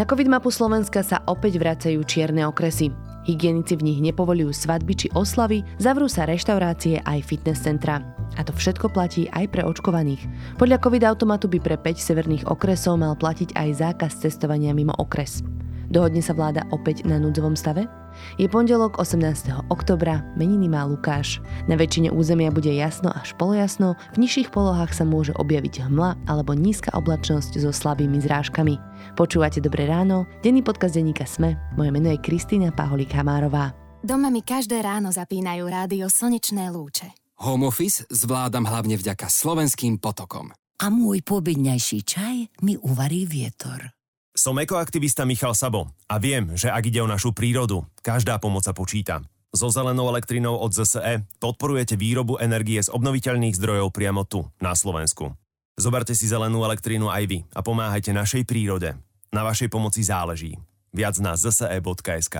Na COVID mapu Slovenska sa opäť vracajú čierne okresy. Hygienici v nich nepovolujú svadby či oslavy, zavrú sa reštaurácie aj fitness centra. A to všetko platí aj pre očkovaných. Podľa COVID automatu by pre 5 severných okresov mal platiť aj zákaz cestovania mimo okres. Dohodne sa vláda opäť na núdzovom stave? Je pondelok 18. oktobra, meniny má Lukáš. Na väčšine územia bude jasno až polojasno, v nižších polohách sa môže objaviť hmla alebo nízka oblačnosť so slabými zrážkami. Počúvate Dobré ráno, denný podcast denníka Sme, moje meno je Kristýna Paholík Hamárová. Doma mi každé ráno zapínajú rádio Slnečné lúče. Home office zvládam hlavne vďaka slovenským potokom. A môj pobedňajší čaj mi uvarí vietor. Som ekoaktivista Michal Sabo a viem, že ak ide o našu prírodu, každá pomoc sa počíta. So zelenou elektrinou od ZSE podporujete výrobu energie z obnoviteľných zdrojov priamo tu, na Slovensku. Zoberte si zelenú elektrínu aj vy a pomáhajte našej prírode. Na vašej pomoci záleží. Viac na zse.sk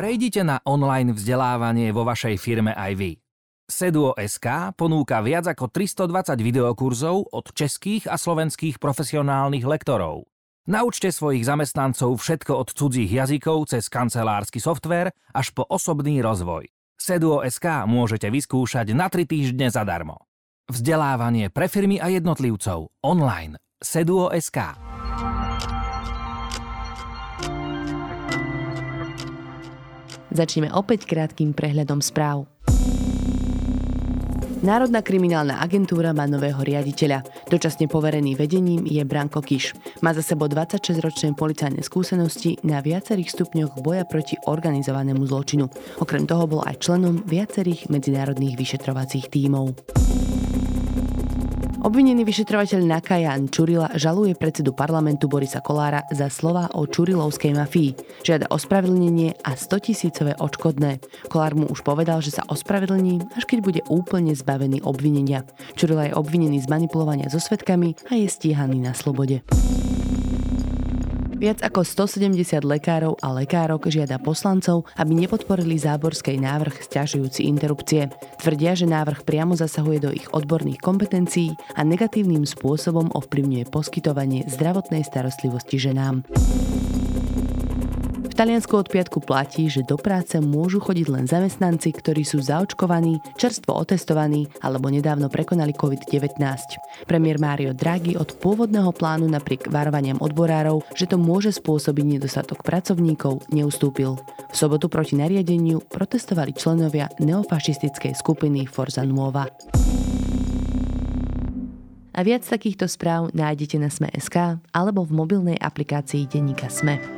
Prejdite na online vzdelávanie vo vašej firme aj vy. Seduo.sk ponúka viac ako 320 videokurzov od českých a slovenských profesionálnych lektorov. Naučte svojich zamestnancov všetko od cudzích jazykov cez kancelársky software až po osobný rozvoj. Seduo.sk môžete vyskúšať na 3 týždne zadarmo. Vzdelávanie pre firmy a jednotlivcov online. Seduo.sk Začneme opäť krátkým prehľadom správ. Národná kriminálna agentúra má nového riaditeľa. Dočasne poverený vedením je Branko Kiš. Má za sebou 26-ročné policajné skúsenosti na viacerých stupňoch boja proti organizovanému zločinu. Okrem toho bol aj členom viacerých medzinárodných vyšetrovacích tímov. Obvinený vyšetrovateľ Nakajan Čurila žaluje predsedu parlamentu Borisa Kolára za slova o Čurilovskej mafii. Žiada ospravedlnenie a 100 tisícové odškodné. Kolár mu už povedal, že sa ospravedlní, až keď bude úplne zbavený obvinenia. Čurila je obvinený z manipulovania so svetkami a je stíhaný na slobode. Viac ako 170 lekárov a lekárok žiada poslancov, aby nepodporili záborskej návrh stiažujúci interrupcie. Tvrdia, že návrh priamo zasahuje do ich odborných kompetencií a negatívnym spôsobom ovplyvňuje poskytovanie zdravotnej starostlivosti ženám. V Taliansku od piatku platí, že do práce môžu chodiť len zamestnanci, ktorí sú zaočkovaní, čerstvo otestovaní alebo nedávno prekonali COVID-19. Premiér Mario Draghi od pôvodného plánu napriek varovaniam odborárov, že to môže spôsobiť nedostatok pracovníkov, neustúpil. V sobotu proti nariadeniu protestovali členovia neofašistickej skupiny Forza Nuova. A viac takýchto správ nájdete na Sme.sk alebo v mobilnej aplikácii Denníka Sme.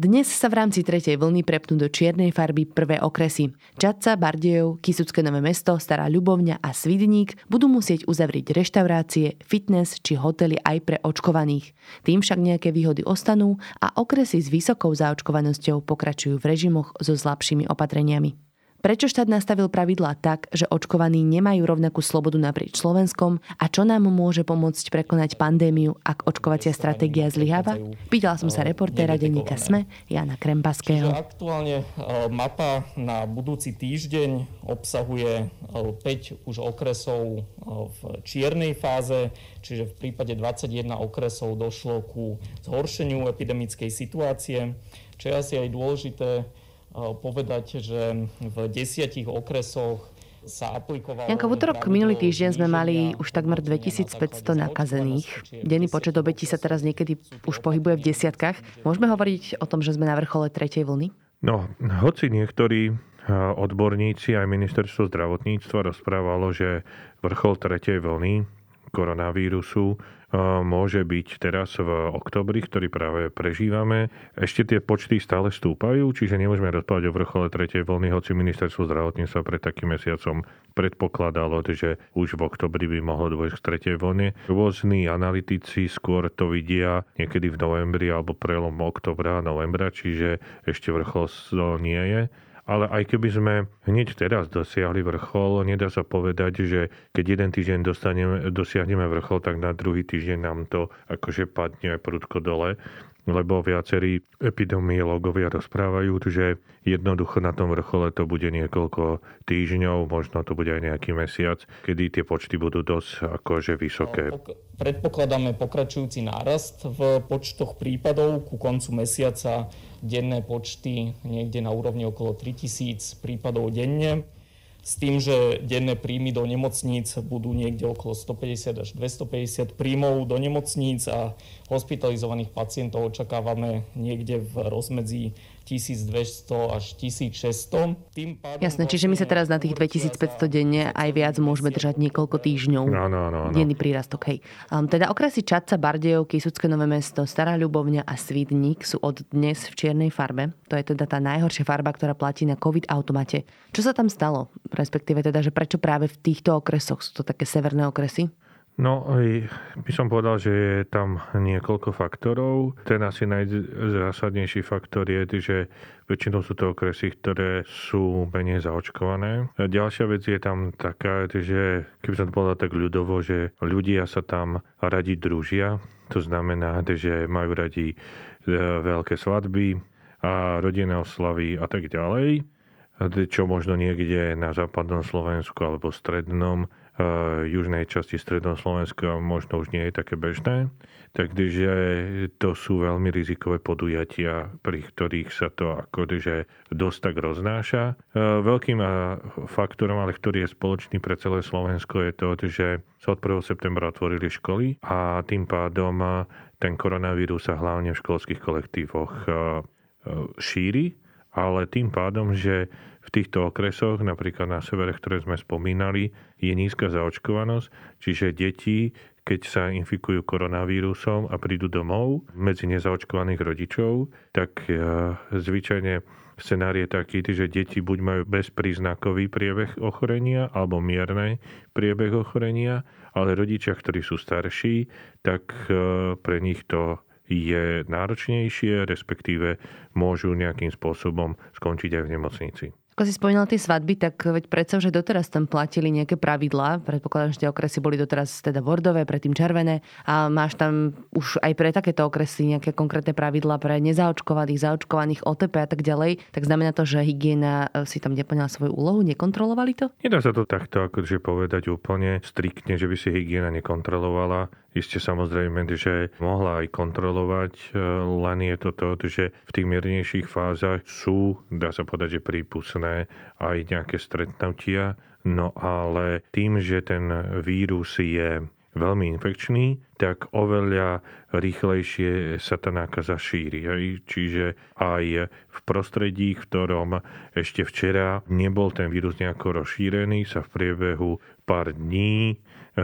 Dnes sa v rámci tretej vlny prepnú do čiernej farby prvé okresy. Čadca, Bardejov, Kisucké Nové mesto, Stará Ľubovňa a Svidník budú musieť uzavrieť reštaurácie, fitness či hotely aj pre očkovaných. Tým však nejaké výhody ostanú a okresy s vysokou zaočkovanosťou pokračujú v režimoch so slabšími opatreniami. Prečo štát nastavil pravidlá tak, že očkovaní nemajú rovnakú slobodu naprieč Slovenskom a čo nám môže pomôcť prekonať pandémiu, ak očkovacia stratégia zlyháva? Pýtala som sa reportéra denníka SME Jana Krempaského. aktuálne e, mapa na budúci týždeň obsahuje 5 e, už okresov e, v čiernej fáze, čiže v prípade 21 okresov došlo ku zhoršeniu epidemickej situácie. Čo je asi aj dôležité, povedať, že v desiatich okresoch sa aplikovalo... Janko, v útorok minulý týždeň sme mali už takmer 2500 nakazených. Denný počet obetí sa teraz niekedy už pohybuje v desiatkách. Môžeme hovoriť o tom, že sme na vrchole tretej vlny? No, hoci niektorí odborníci aj ministerstvo zdravotníctva rozprávalo, že vrchol tretej vlny koronavírusu môže byť teraz v oktobri, ktorý práve prežívame. Ešte tie počty stále stúpajú, čiže nemôžeme rozprávať o vrchole tretej vlny, hoci ministerstvo zdravotníctva pred takým mesiacom predpokladalo, že už v oktobri by mohlo dôjsť k tretej vlne. Rôzni analytici skôr to vidia niekedy v novembri alebo prelom oktobra a novembra, čiže ešte vrchol nie je ale aj keby sme hneď teraz dosiahli vrchol, nedá sa povedať, že keď jeden týždeň dosiahneme vrchol, tak na druhý týždeň nám to akože padne aj prudko dole. Lebo viacerí epidemiológovia rozprávajú, že jednoducho na tom vrchole to bude niekoľko týždňov, možno to bude aj nejaký mesiac, kedy tie počty budú dosť akože vysoké. No, predpokladáme pokračujúci nárast v počtoch prípadov. Ku koncu mesiaca denné počty niekde na úrovni okolo 3000 prípadov denne s tým, že denné príjmy do nemocníc budú niekde okolo 150 až 250 príjmov do nemocníc a hospitalizovaných pacientov očakávame niekde v rozmedzi 1200 až 1600. Tým pádom Jasné, čiže my sa teraz na tých 2500 denne aj viac môžeme držať niekoľko týždňov. No, no, no, no. Denný prírastok, hej. Um, teda okresy Čadca, Bardejovky, Sudské Nové mesto, Stará Ľubovňa a Svidník sú od dnes v čiernej farbe. To je teda tá najhoršia farba, ktorá platí na COVID automate. Čo sa tam stalo? Respektíve teda, že prečo práve v týchto okresoch sú to také severné okresy? No, by som povedal, že je tam niekoľko faktorov. Ten asi najzásadnejší faktor je, že väčšinou sú to okresy, ktoré sú menej zaočkované. A ďalšia vec je tam taká, že keby som to povedal tak ľudovo, že ľudia sa tam radi družia. To znamená, že majú radi e, veľké svadby a rodinné oslavy a tak ďalej čo možno niekde na západnom Slovensku alebo strednom južnej časti stredného Slovenska možno už nie je také bežné. Takže to sú veľmi rizikové podujatia, pri ktorých sa to akože dosť tak roznáša. Veľkým faktorom, ale ktorý je spoločný pre celé Slovensko, je to, že sa od 1. septembra otvorili školy a tým pádom ten koronavírus sa hlavne v školských kolektívoch šíri, ale tým pádom, že v týchto okresoch, napríklad na severe, ktoré sme spomínali, je nízka zaočkovanosť, čiže deti, keď sa infikujú koronavírusom a prídu domov medzi nezaočkovaných rodičov, tak e, zvyčajne scenár je taký, že deti buď majú bezpríznakový priebeh ochorenia alebo miernej priebeh ochorenia, ale rodičia, ktorí sú starší, tak e, pre nich to je náročnejšie, respektíve môžu nejakým spôsobom skončiť aj v nemocnici. Ako si spomínal tie svadby, tak veď predsa, že doteraz tam platili nejaké pravidlá. Predpokladám, že tie okresy boli doteraz teda bordové, predtým červené. A máš tam už aj pre takéto okresy nejaké konkrétne pravidlá pre nezaočkovaných, zaočkovaných OTP a tak ďalej. Tak znamená to, že hygiena e, si tam neplnila svoju úlohu, nekontrolovali to? Nedá sa to takto akože povedať úplne striktne, že by si hygiena nekontrolovala. Isté samozrejme, že mohla aj kontrolovať, e, len je to to, že v tých miernejších fázach sú, dá sa povedať, že prípustné aj nejaké stretnutia, no ale tým, že ten vírus je veľmi infekčný, tak oveľa rýchlejšie sa tá nákaza šíri. Čiže aj v prostredí, v ktorom ešte včera nebol ten vírus nejako rozšírený, sa v priebehu pár dní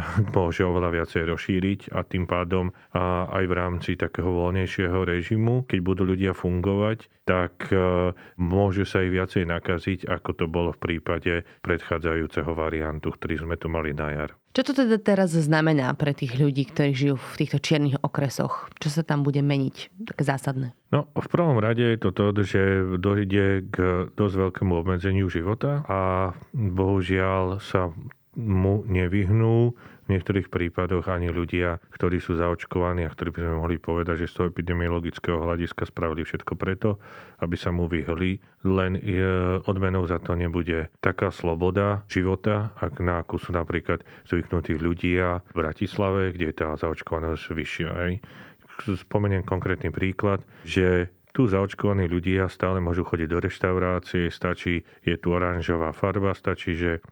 môže oveľa viacej rozšíriť a tým pádom a aj v rámci takého voľnejšieho režimu, keď budú ľudia fungovať, tak e, môže sa ich viacej nakaziť, ako to bolo v prípade predchádzajúceho variantu, ktorý sme tu mali na jar. Čo to teda teraz znamená pre tých ľudí, ktorí žijú v týchto čiernych okresoch? Čo sa tam bude meniť? Také zásadné. No, v prvom rade je to to, že dojde k dosť veľkému obmedzeniu života a bohužiaľ sa mu nevyhnú v niektorých prípadoch ani ľudia, ktorí sú zaočkovaní a ktorí by sme mohli povedať, že z toho epidemiologického hľadiska spravili všetko preto, aby sa mu vyhli. Len e, odmenou za to nebude taká sloboda života, ak na akú sú napríklad zvyknutí ľudia v Bratislave, kde je tá zaočkovanosť vyššia. Aj. Spomeniem konkrétny príklad, že tu zaočkovaní ľudia stále môžu chodiť do reštaurácie, stačí, je tu oranžová farba, stačí, že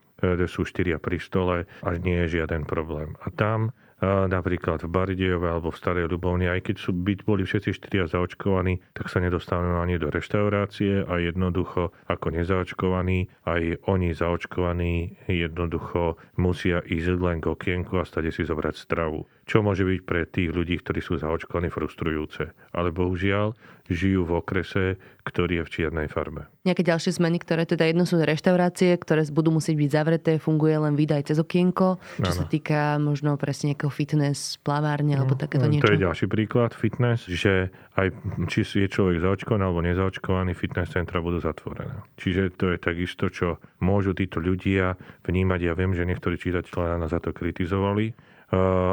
sú štyria pri stole a nie je žiaden problém. A tam napríklad v Bardejove alebo v Starej Ľubovni, aj keď sú byť boli všetci štyria zaočkovaní, tak sa nedostanú ani do reštaurácie a jednoducho ako nezaočkovaní, aj oni zaočkovaní jednoducho musia ísť len k okienku a stade si zobrať stravu. Čo môže byť pre tých ľudí, ktorí sú zaočkovaní frustrujúce. Ale bohužiaľ žijú v okrese, ktorý je v čiernej farbe. Nejaké ďalšie zmeny, ktoré teda jedno sú reštaurácie, ktoré budú musieť byť zavreté, funguje len výdaj cez okienko, čo ano. sa týka možno presne nejakého fitness, plavárne alebo no, takéto niečo. To je ďalší príklad, fitness, že aj či je človek zaočkovaný alebo nezaočkovaný, fitness centra budú zatvorené. Čiže to je takisto, čo môžu títo ľudia vnímať. Ja viem, že niektorí čitateľe nás za to kritizovali,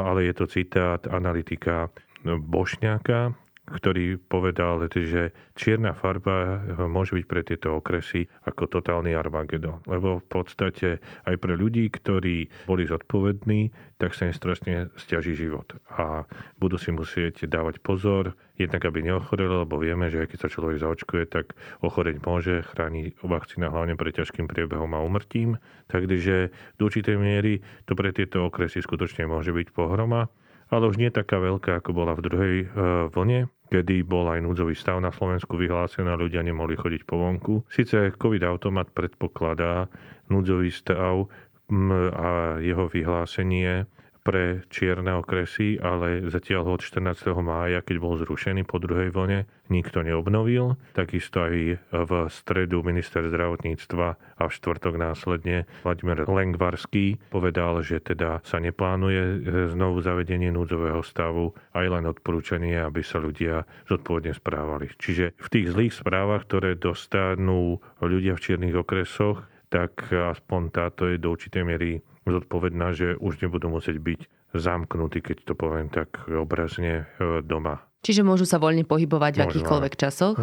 ale je to citát analytika Bošňáka, ktorý povedal, že čierna farba môže byť pre tieto okresy ako totálny Armagedon. Lebo v podstate aj pre ľudí, ktorí boli zodpovední, tak sa im strašne stiaží život. A budú si musieť dávať pozor, jednak aby neochorel, lebo vieme, že keď sa človek zaočkuje, tak ochoreť môže, chráni vakcína hlavne pre ťažkým priebehom a umrtím. Takže do určitej miery to pre tieto okresy skutočne môže byť pohroma ale už nie taká veľká, ako bola v druhej e, vlne, kedy bol aj núdzový stav na Slovensku vyhlásený a ľudia nemohli chodiť po vonku. Sice COVID-automat predpokladá núdzový stav a jeho vyhlásenie pre čierne okresy, ale zatiaľ od 14. mája, keď bol zrušený po druhej vlne, nikto neobnovil. Takisto aj v stredu minister zdravotníctva a v štvrtok následne Vladimír Lengvarský povedal, že teda sa neplánuje znovu zavedenie núdzového stavu, aj len odporúčanie, aby sa ľudia zodpovedne správali. Čiže v tých zlých správach, ktoré dostanú ľudia v čiernych okresoch, tak aspoň táto je do určitej miery zodpovedná, že už nebudú musieť byť zamknutí, keď to poviem tak obrazne, e, doma. Čiže môžu sa voľne pohybovať v akýchkoľvek časoch.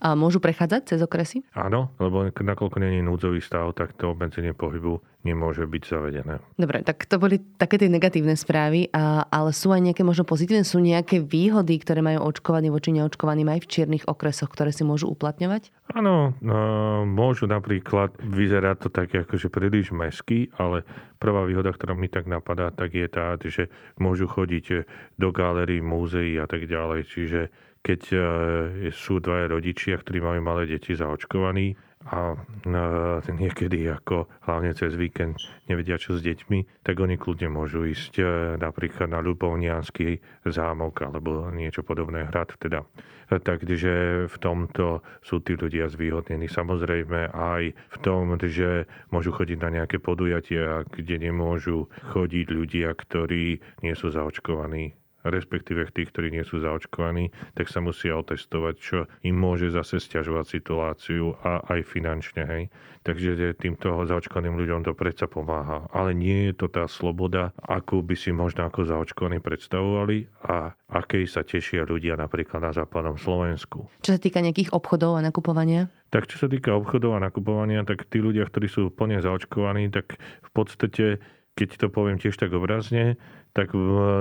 A môžu prechádzať cez okresy? Áno, lebo nakoľko není núdzový stav, tak to obmedzenie pohybu nemôže byť zavedené. Dobre, tak to boli také tie negatívne správy, a, ale sú aj nejaké možno pozitívne, sú nejaké výhody, ktoré majú očkovaní voči neočkovaným aj v čiernych okresoch, ktoré si môžu uplatňovať? Áno, no, môžu napríklad, vyzerať to tak akože príliš mesky, ale prvá výhoda, ktorá mi tak napadá, tak je tá, že môžu chodiť do gálerí, múzeí a tak ďalej. Čiže keď e, sú dvaja rodičia, ktorí majú malé deti zaočkovaní, a niekedy ako hlavne cez víkend nevedia čo s deťmi, tak oni kľudne môžu ísť e, napríklad na Ľubovnianský zámok alebo niečo podobné hrad. Teda. Takže v tomto sú tí ľudia zvýhodnení. Samozrejme aj v tom, že môžu chodiť na nejaké podujatia, kde nemôžu chodiť ľudia, ktorí nie sú zaočkovaní respektíve tých, ktorí nie sú zaočkovaní, tak sa musia otestovať, čo im môže zase stiažovať situáciu a aj finančne. Hej. Takže týmto zaočkovaným ľuďom to predsa pomáha. Ale nie je to tá sloboda, akú by si možno ako zaočkovaní predstavovali a akej sa tešia ľudia napríklad na západnom Slovensku. Čo sa týka nejakých obchodov a nakupovania? Tak čo sa týka obchodov a nakupovania, tak tí ľudia, ktorí sú plne zaočkovaní, tak v podstate keď to poviem tiež tak obrazne, tak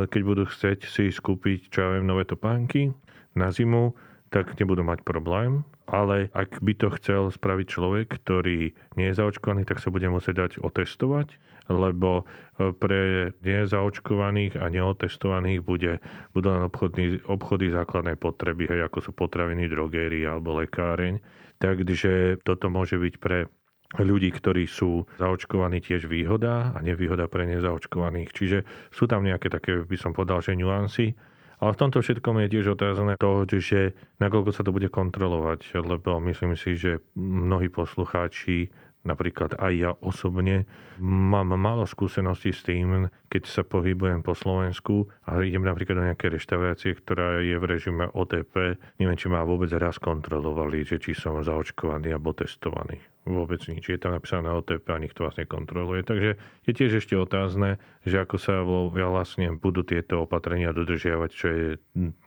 keď budú chcieť si skúpiť, čo ja viem, nové topánky na zimu, tak nebudú mať problém. Ale ak by to chcel spraviť človek, ktorý nie je zaočkovaný, tak sa bude musieť dať otestovať, lebo e, pre nezaočkovaných a neotestovaných bude, budú len obchody, obchody základnej potreby, hej, ako sú potraviny, drogéry alebo lekáreň. Takže toto môže byť pre ľudí, ktorí sú zaočkovaní tiež výhoda a nevýhoda pre nezaočkovaných. Čiže sú tam nejaké také, by som povedal, že nuancy. Ale v tomto všetkom je tiež otázne to, že nakoľko sa to bude kontrolovať, lebo myslím si, že mnohí poslucháči Napríklad aj ja osobne mám málo skúseností s tým, keď sa pohybujem po Slovensku a idem napríklad do nejakej reštaurácie, ktorá je v režime OTP. Neviem, či ma vôbec raz kontrolovali, že či som zaočkovaný alebo testovaný. Vôbec nič. Je tam napísané OTP a nikto vás nekontroluje. Takže je tiež ešte otázne, že ako sa vlastne budú tieto opatrenia dodržiavať, čo je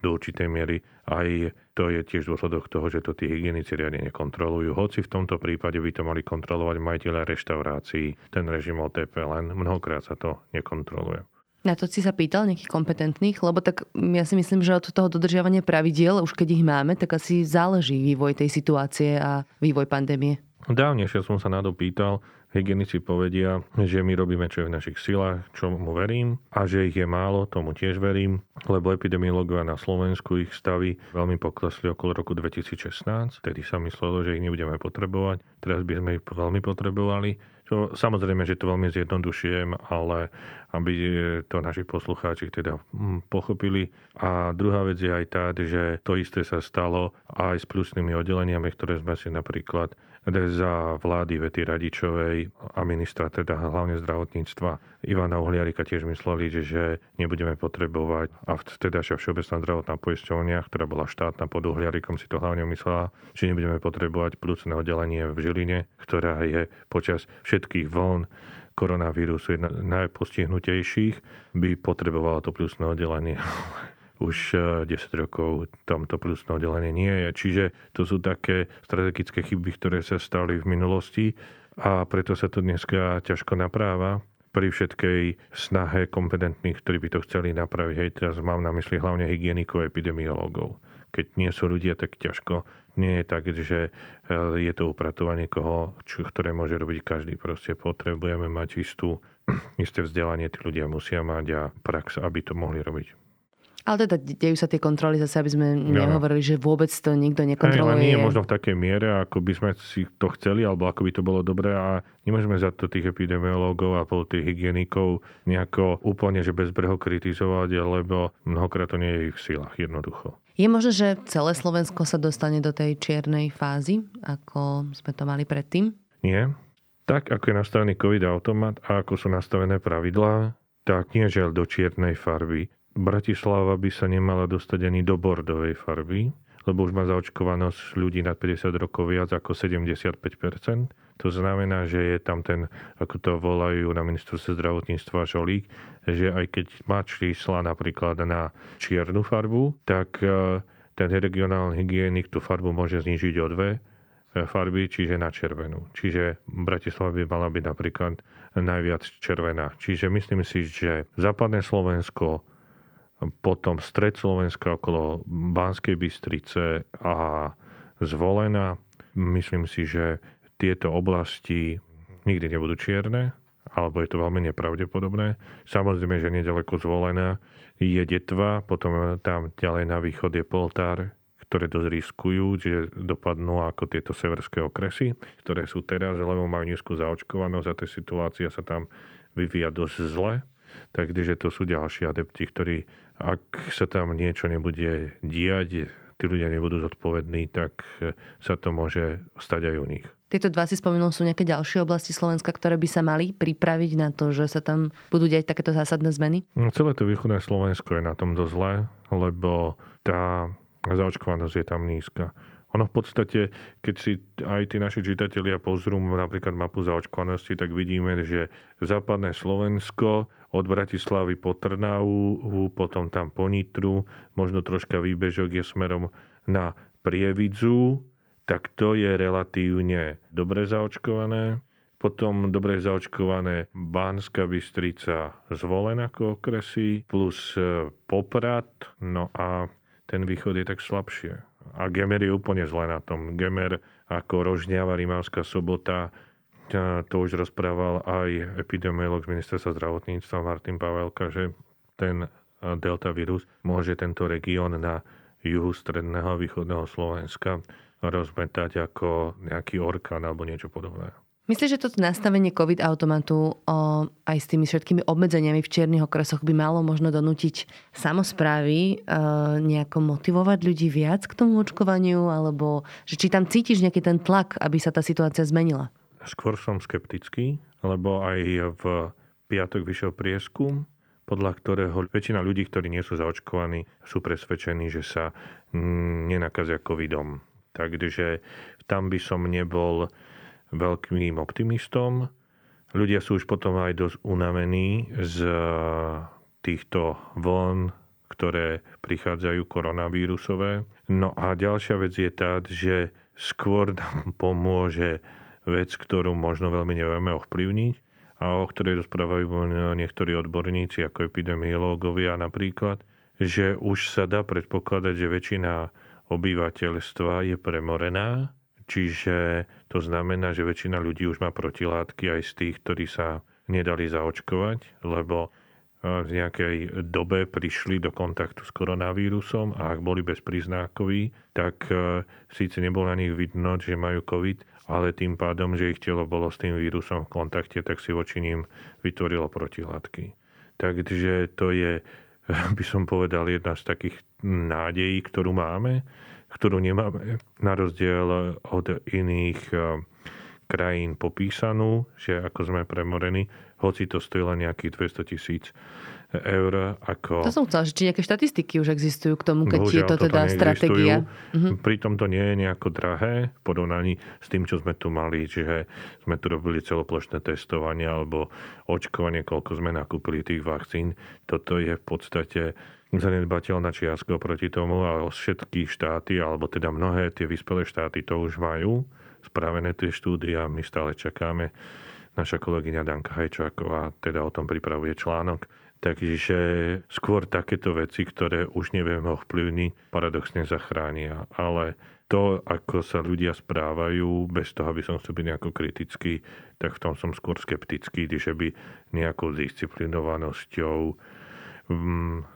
do určitej miery aj to je tiež dôsledok toho, že to tí hygienici riadne nekontrolujú. Hoci v tomto prípade by to mali kontrolovať majiteľe reštaurácií, ten režim OTP, len mnohokrát sa to nekontroluje. Na to si sa pýtal nejakých kompetentných, lebo tak ja si myslím, že od toho dodržiavania pravidiel, už keď ich máme, tak asi záleží vývoj tej situácie a vývoj pandémie. Dávnejšie som sa na to pýtal, Hygienici povedia, že my robíme, čo je v našich silách, čo mu verím a že ich je málo, tomu tiež verím, lebo epidemiológovia na Slovensku ich stavy veľmi poklesli okolo roku 2016, tedy sa myslelo, že ich nebudeme potrebovať, teraz by sme ich veľmi potrebovali. Čo, samozrejme, že to veľmi zjednodušujem, ale aby to naši poslucháči teda hm, pochopili. A druhá vec je aj tá, že to isté sa stalo aj s plusnými oddeleniami, ktoré sme si napríklad za vlády Vety Radičovej a ministra teda hlavne zdravotníctva Ivana Uhliarika tiež mysleli, že, nebudeme potrebovať a vteda Všeobecná zdravotná poisťovňa, ktorá bola štátna pod Uhliarikom, si to hlavne myslela, že nebudeme potrebovať plúcne oddelenie v Žiline, ktorá je počas všetkých vln koronavírusu jedna z najpostihnutejších, by potrebovala to plusné oddelenie. už 10 e, rokov tamto plusné oddelenie nie je. Čiže to sú také strategické chyby, ktoré sa stali v minulosti a preto sa to dneska ťažko napráva pri všetkej snahe kompetentných, ktorí by to chceli napraviť. Hej, teraz mám na mysli hlavne hygienikov a epidemiológov. Keď nie sú ľudia, tak ťažko. Nie je tak, že e, je to upratovanie koho, čo, ktoré môže robiť každý. Proste potrebujeme mať istú, isté vzdelanie, tí ľudia musia mať a prax, aby to mohli robiť. Ale teda dejú sa tie kontroly zase, aby sme nehovorili, že vôbec to nikto nekontroluje. Aj, nie je možno v takej miere, ako by sme si to chceli, alebo ako by to bolo dobré a nemôžeme za to tých epidemiológov a tých hygienikov nejako úplne, že bezbreho kritizovať, lebo mnohokrát to nie je ich silách, jednoducho. Je možné, že celé Slovensko sa dostane do tej čiernej fázy, ako sme to mali predtým? Nie. Tak, ako je nastavený COVID-automat a ako sú nastavené pravidlá, tak nie žiaľ do čiernej farby. Bratislava by sa nemala dostať ani do bordovej farby, lebo už má zaočkovanosť ľudí nad 50 rokov viac ako 75% To znamená, že je tam ten, ako to volajú na ministerstve zdravotníctva žolík, že aj keď má čísla napríklad na čiernu farbu, tak e, ten regionálny hygienik tú farbu môže znižiť o dve e, farby, čiže na červenú. Čiže Bratislava by mala byť napríklad najviac červená. Čiže myslím si, že západné Slovensko potom stred Slovenska okolo Banskej Bystrice a zvolená. Myslím si, že tieto oblasti nikdy nebudú čierne, alebo je to veľmi nepravdepodobné. Samozrejme, že nedaleko zvolená je Detva, potom tam ďalej na východ je Poltár, ktoré dosť riskujú, že dopadnú ako tieto severské okresy, ktoré sú teraz, lebo majú nízku zaočkovanosť a tá situácia sa tam vyvíja dosť zle. Takže to sú ďalší adepti, ktorí ak sa tam niečo nebude diať, tí ľudia nebudú zodpovední, tak sa to môže stať aj u nich. Tieto dva si spomenul, sú nejaké ďalšie oblasti Slovenska, ktoré by sa mali pripraviť na to, že sa tam budú diať takéto zásadné zmeny? No, celé to východné Slovensko je na tom dosť zle, lebo tá zaočkovanosť je tam nízka. Ono v podstate, keď si aj tí naši čitatelia pozrú napríklad mapu zaočkovanosti, tak vidíme, že západné Slovensko od Bratislavy po Trnavu, potom tam po Nitru, možno troška výbežok je smerom na Prievidzu, tak to je relatívne dobre zaočkované. Potom dobre zaočkované Bánska Bystrica zvolen ako okresy, plus e, Poprad, no a ten východ je tak slabšie. A Gemer je úplne zle na tom. Gemer ako Rožňava, Rimavská sobota, to už rozprával aj epidemiolog z ministerstva zdravotníctva Martin Pavelka, že ten delta vírus môže tento región na juhu stredného a východného Slovenska rozmetať ako nejaký orkán alebo niečo podobné. Myslíš, že toto nastavenie COVID automatu o, aj s tými všetkými obmedzeniami v čiernych okresoch by malo možno donútiť samozprávy e, nejako motivovať ľudí viac k tomu očkovaniu, alebo že či tam cítiš nejaký ten tlak, aby sa tá situácia zmenila? Skôr som skeptický, lebo aj v piatok vyšiel prieskum, podľa ktorého väčšina ľudí, ktorí nie sú zaočkovaní, sú presvedčení, že sa nenakazia covidom. Takže tam by som nebol veľkým optimistom. Ľudia sú už potom aj dosť unavení z týchto vln, ktoré prichádzajú koronavírusové. No a ďalšia vec je tá, že skôr nám pomôže vec, ktorú možno veľmi nevieme ovplyvniť a o ktorej rozprávajú niektorí odborníci, ako epidemiológovia napríklad, že už sa dá predpokladať, že väčšina obyvateľstva je premorená, čiže to znamená, že väčšina ľudí už má protilátky aj z tých, ktorí sa nedali zaočkovať, lebo v nejakej dobe prišli do kontaktu s koronavírusom a ak boli bezpriznákoví, tak e, síce nebolo na nich vidno, že majú COVID, ale tým pádom, že ich telo bolo s tým vírusom v kontakte, tak si voči ním vytvorilo protilátky. Takže to je, by som povedal, jedna z takých nádejí, ktorú máme, ktorú nemáme na rozdiel od iných eh, krajín popísanú, že ako sme premorení, hoci to stojí len nejakých 200 tisíc eur. Ako... To som chcela, či nejaké štatistiky už existujú k tomu, keď Bohužiaľ, je to teda stratégia. Mhm. Pritom to nie je nejako drahé v porovnaní s tým, čo sme tu mali. Čiže sme tu robili celoplošné testovanie alebo očkovanie, koľko sme nakúpili tých vakcín. Toto je v podstate zanedbateľná čiastka proti tomu a všetky štáty, alebo teda mnohé tie vyspelé štáty to už majú spravené tie štúdie a my stále čakáme. Naša kolegyňa Danka Hajčáková teda o tom pripravuje článok. Takže skôr takéto veci, ktoré už nevieme ovplyvniť, paradoxne zachránia. Ale to, ako sa ľudia správajú, bez toho, aby som chcel byť nejako kritický, tak v tom som skôr skeptický, že by nejakou disciplinovanosťou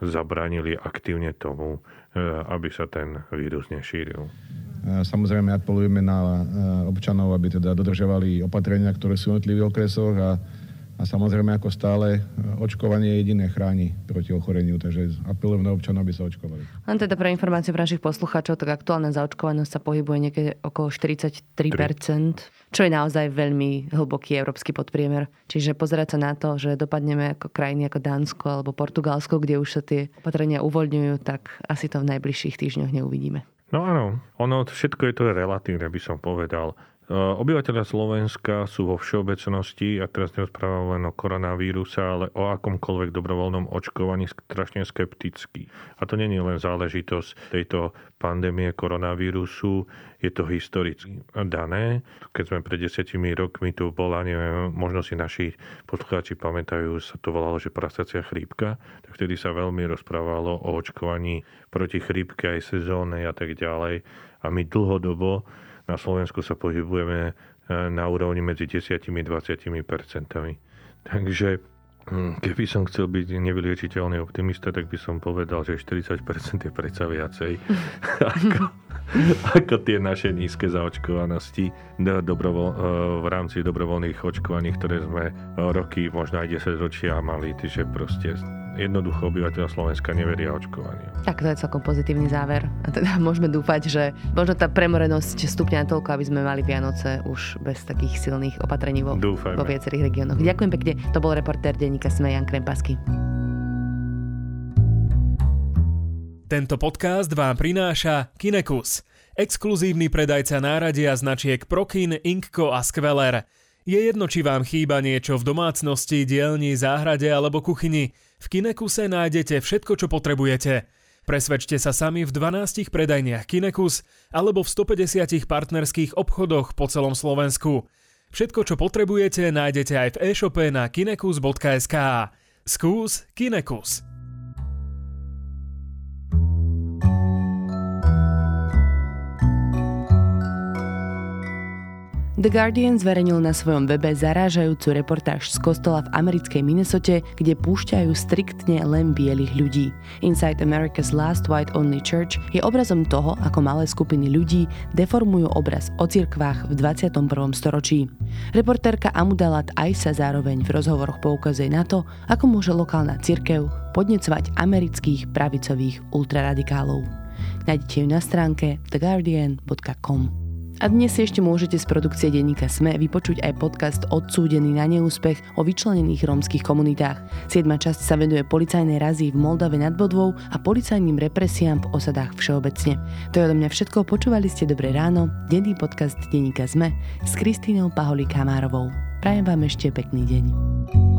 zabranili aktívne tomu, e, aby sa ten vírus nešíril. Samozrejme apelujeme na e, občanov, aby teda dodržovali opatrenia, ktoré sú v jednotlivých okresoch a a samozrejme, ako stále, e, očkovanie jediné chráni proti ochoreniu, takže apelujem na občanov, aby sa očkovali. Len teda pre informáciu pre našich poslucháčov, tak aktuálna zaočkovanosť sa pohybuje niekde okolo 43%, 3. čo je naozaj veľmi hlboký európsky podpriemer. Čiže pozerať sa na to, že dopadneme ako krajiny ako Dánsko alebo Portugalsko, kde už sa tie opatrenia uvoľňujú, tak asi to v najbližších týždňoch neuvidíme. No áno, ono všetko je to relatívne, by som povedal. E, obyvateľia Slovenska sú vo všeobecnosti, a teraz nerozprávam len o koronavíruse, ale o akomkoľvek dobrovoľnom očkovaní strašne skeptickí. A to je len záležitosť tejto pandémie koronavírusu, je to historicky dané. Keď sme pred desiatimi rokmi tu bola, neviem, možno si naši poslucháči pamätajú, sa to volalo, že prasacia chrípka, tak vtedy sa veľmi rozprávalo o očkovaní proti chrípke aj sezónnej a tak ďalej. A my dlhodobo na Slovensku sa pohybujeme e, na úrovni medzi 10 a 20 percentami. Takže hm, keby som chcel byť nevyliečiteľný optimista, tak by som povedal, že 40% je predsa viacej ako, ako tie naše nízke zaočkovanosti dobrovoľ, e, v rámci dobrovoľných očkovaní, ktoré sme roky, možno aj 10 ročia mali. že proste jednoducho obyvateľ Slovenska neveria očkovaniu. Tak to je celkom pozitívny záver. A teda môžeme dúfať, že možno tá premorenosť stupňa toľko, aby sme mali Vianoce už bez takých silných opatrení vo, vo viacerých regiónoch. Ďakujem pekne. To bol reportér denníka Sme Jan Krempasky. Tento podcast vám prináša Kinekus, exkluzívny predajca náradia značiek Prokin, Inkko a Skveler. Je jedno, či vám chýba niečo v domácnosti, dielni, záhrade alebo kuchyni – v Kinekuse nájdete všetko, čo potrebujete. Presvedčte sa sami v 12 predajniach Kinekus alebo v 150 partnerských obchodoch po celom Slovensku. Všetko, čo potrebujete, nájdete aj v e-shope na kinekus.sk. Skús Kinekus. The Guardian zverejnil na svojom webe zarážajúcu reportáž z kostola v americkej Minnesote, kde púšťajú striktne len bielých ľudí. Inside America's Last White Only Church je obrazom toho, ako malé skupiny ľudí deformujú obraz o cirkvách v 21. storočí. Reportérka Amudalat aj sa zároveň v rozhovoroch poukazuje na to, ako môže lokálna cirkev podnecovať amerických pravicových ultraradikálov. Nájdete ju na stránke theguardian.com. A dnes si ešte môžete z produkcie denníka SME vypočuť aj podcast Odsúdený na neúspech o vyčlenených rómskych komunitách. Siedma časť sa venuje policajnej razii v Moldave nad Bodvou a policajným represiám v osadách všeobecne. To je odo mňa všetko. Počúvali ste Dobré ráno, denný podcast denníka SME s Kristínou Paholi Kamárovou. Prajem vám ešte pekný deň.